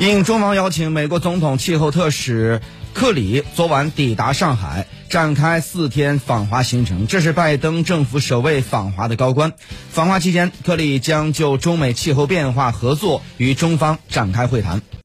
应中方邀请美国总统气候特使克里昨晚抵达上海展开四天访华行程这是拜登政府首位访华的高官。访华期间克里将就中美气候变化合作与中方展开会谈。